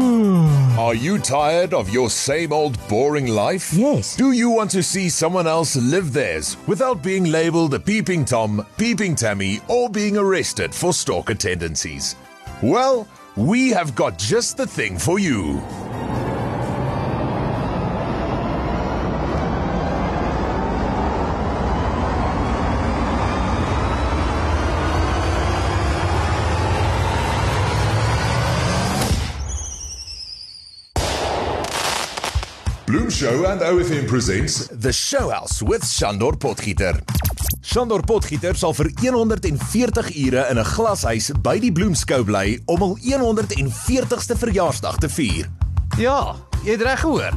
Hmm. Are you tired of your same old boring life? Yes. Do you want to see someone else live theirs without being labeled a peeping Tom, peeping Tammy, or being arrested for stalker tendencies? Well, we have got just the thing for you. Bloom Show and OFM presents The Showhouse with Shandor Potgieter. Shandor Potgieter sal vir 140 ure in 'n glashuis by die Bloemskou bly om hul 140ste verjaarsdag te vier. Ja, jy het reg gehoor.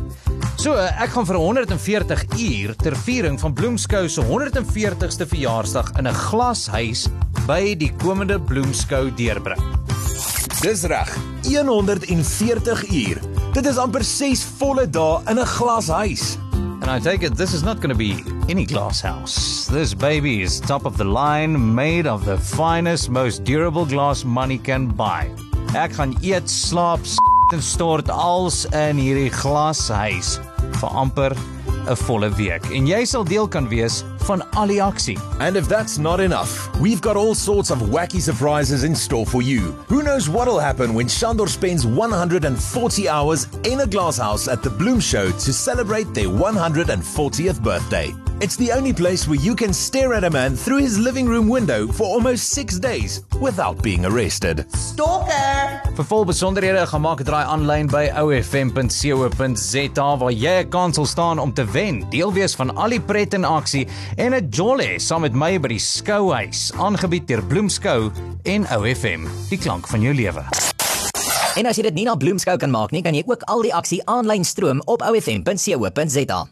So, ek gaan vir 140 uur ter viering van Bloemskou se 140ste verjaarsdag in 'n glashuis by die komende Bloemskou deurbring. Dis reg, 140 uur. Dit is amper 6 volle dae in 'n glashuis. And I take it this is not going to be any glass house. This baby is top of the line, made of the finest, most durable glass money can buy. Ek gaan eet, slaap, s- en stort als in hierdie glashuis vir amper 'n volle week. En jy sal deel kan wees van al die aksie. And if that's not enough, we've got all sorts of wacky surprises in store for you. Who knows what'll happen when Shandor spends 140 hours in a glasshouse at the Bloom Show to celebrate their 140th birthday? It's the only place where you can stare at a man through his living room window for almost six days without being arrested. Stalker! Vir vol besonderhede gaan maak 'n draai aanlyn by ofm.co.za waar jy 'n kans sal staan om te wen. Deel wees van al die pret en aksie en 'n jolly saam met my by die skouhuis, aangebied deur Bloemskou en OFM, die klank van jou lewe. En as jy dit nie na Bloemskou kan maak nie, kan jy ook al die aksie aanlyn stroom op ofm.co.za.